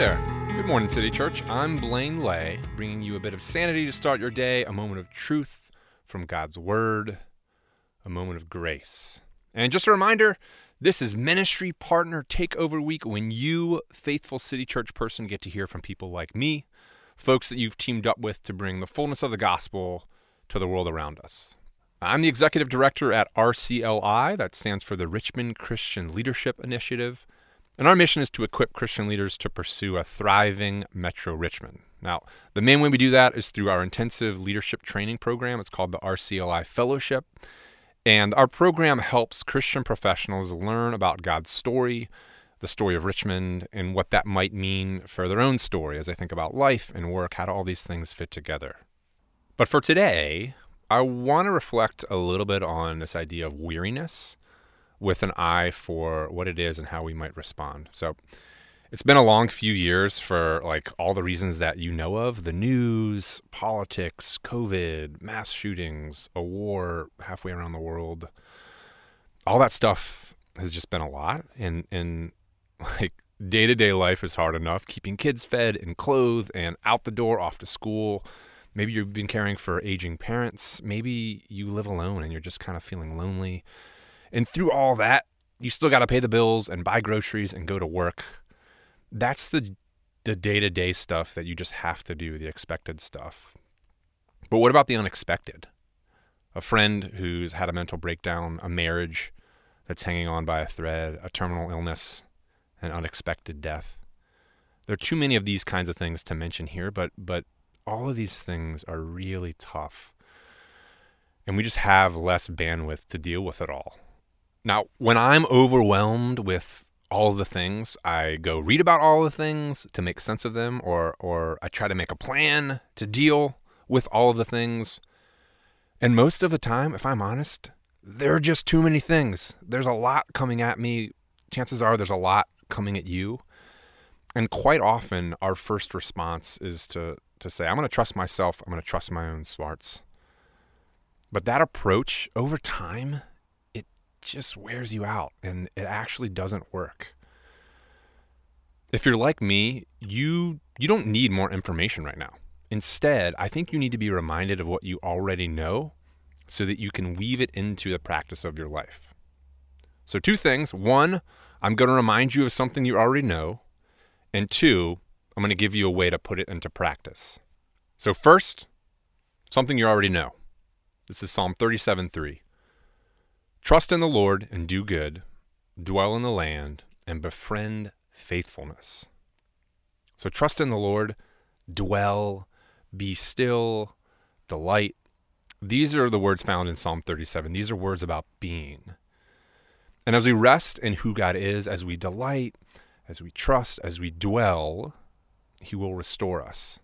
there. Good morning, City Church. I'm Blaine Lay, bringing you a bit of sanity to start your day, a moment of truth from God's Word, a moment of grace. And just a reminder this is Ministry Partner Takeover Week when you, faithful City Church person, get to hear from people like me, folks that you've teamed up with to bring the fullness of the gospel to the world around us. I'm the executive director at RCLI, that stands for the Richmond Christian Leadership Initiative. And our mission is to equip Christian leaders to pursue a thriving Metro Richmond. Now, the main way we do that is through our intensive leadership training program. It's called the RCLI Fellowship. And our program helps Christian professionals learn about God's story, the story of Richmond, and what that might mean for their own story as they think about life and work, how do all these things fit together. But for today, I want to reflect a little bit on this idea of weariness with an eye for what it is and how we might respond. So it's been a long few years for like all the reasons that you know of the news, politics, COVID, mass shootings, a war halfway around the world. All that stuff has just been a lot. And, and like day to day life is hard enough, keeping kids fed and clothed and out the door, off to school. Maybe you've been caring for aging parents. Maybe you live alone and you're just kind of feeling lonely. And through all that, you still got to pay the bills and buy groceries and go to work. That's the the day-to-day stuff that you just have to do, the expected stuff. But what about the unexpected? A friend who's had a mental breakdown, a marriage that's hanging on by a thread, a terminal illness, an unexpected death. There are too many of these kinds of things to mention here, but but all of these things are really tough. And we just have less bandwidth to deal with it all. Now, when I'm overwhelmed with all the things, I go read about all the things to make sense of them, or or I try to make a plan to deal with all of the things. And most of the time, if I'm honest, there are just too many things. There's a lot coming at me. Chances are there's a lot coming at you. And quite often our first response is to to say, I'm going to trust myself, I'm going to trust my own smarts. But that approach over time just wears you out and it actually doesn't work. If you're like me, you you don't need more information right now. Instead, I think you need to be reminded of what you already know so that you can weave it into the practice of your life. So two things. One, I'm going to remind you of something you already know, and two, I'm going to give you a way to put it into practice. So first, something you already know. This is Psalm 37:3. Trust in the Lord and do good, dwell in the land and befriend faithfulness. So trust in the Lord, dwell, be still, delight. These are the words found in Psalm 37. These are words about being. And as we rest in who God is, as we delight, as we trust, as we dwell, He will restore us.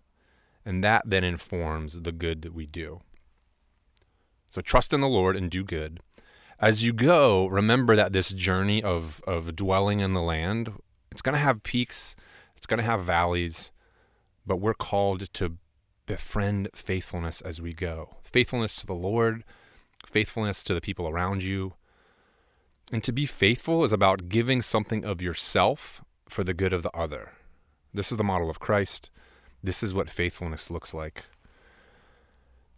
And that then informs the good that we do. So trust in the Lord and do good as you go, remember that this journey of of dwelling in the land, it's going to have peaks, it's going to have valleys, but we're called to befriend faithfulness as we go. Faithfulness to the Lord, faithfulness to the people around you. And to be faithful is about giving something of yourself for the good of the other. This is the model of Christ. This is what faithfulness looks like.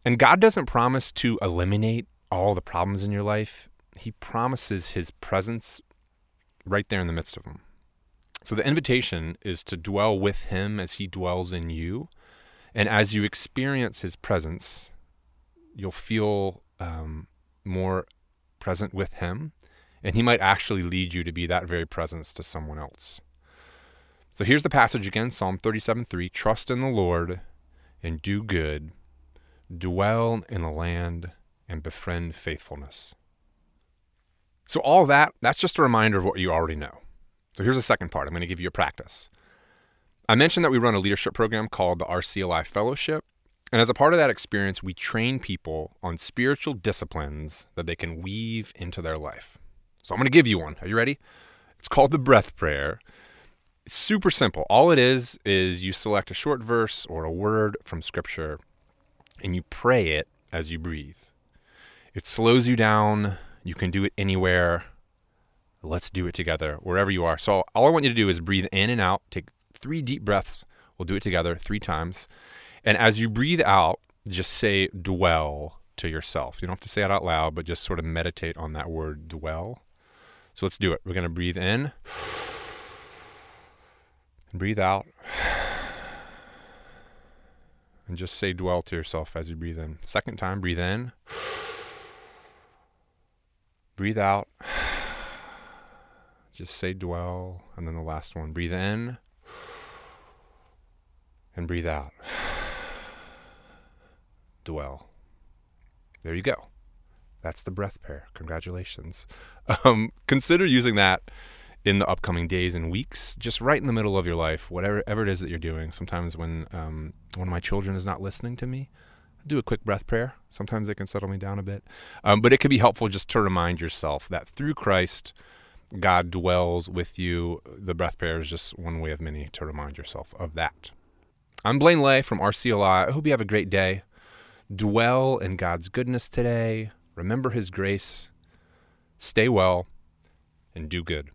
And God doesn't promise to eliminate all the problems in your life, he promises his presence right there in the midst of them. So the invitation is to dwell with him as he dwells in you. And as you experience his presence, you'll feel um, more present with him. And he might actually lead you to be that very presence to someone else. So here's the passage again Psalm 37 3 Trust in the Lord and do good, dwell in the land and befriend faithfulness. So, all that, that's just a reminder of what you already know. So, here's the second part I'm going to give you a practice. I mentioned that we run a leadership program called the RCLI Fellowship. And as a part of that experience, we train people on spiritual disciplines that they can weave into their life. So, I'm going to give you one. Are you ready? It's called the breath prayer. It's super simple. All it is, is you select a short verse or a word from Scripture and you pray it as you breathe. It slows you down. You can do it anywhere. Let's do it together, wherever you are. So, all I want you to do is breathe in and out, take three deep breaths. We'll do it together three times. And as you breathe out, just say dwell to yourself. You don't have to say it out loud, but just sort of meditate on that word dwell. So let's do it. We're going to breathe in and breathe out. And just say dwell to yourself as you breathe in. Second time, breathe in. Breathe out. Just say dwell. And then the last one, breathe in and breathe out. Dwell. There you go. That's the breath prayer. Congratulations. Um, consider using that in the upcoming days and weeks, just right in the middle of your life, whatever ever it is that you're doing. Sometimes when um, one of my children is not listening to me, do a quick breath prayer. Sometimes it can settle me down a bit. Um, but it can be helpful just to remind yourself that through Christ, God dwells with you. The breath prayer is just one way of many to remind yourself of that. I'm Blaine Lay from RCLI. I hope you have a great day. Dwell in God's goodness today. Remember His grace. Stay well and do good.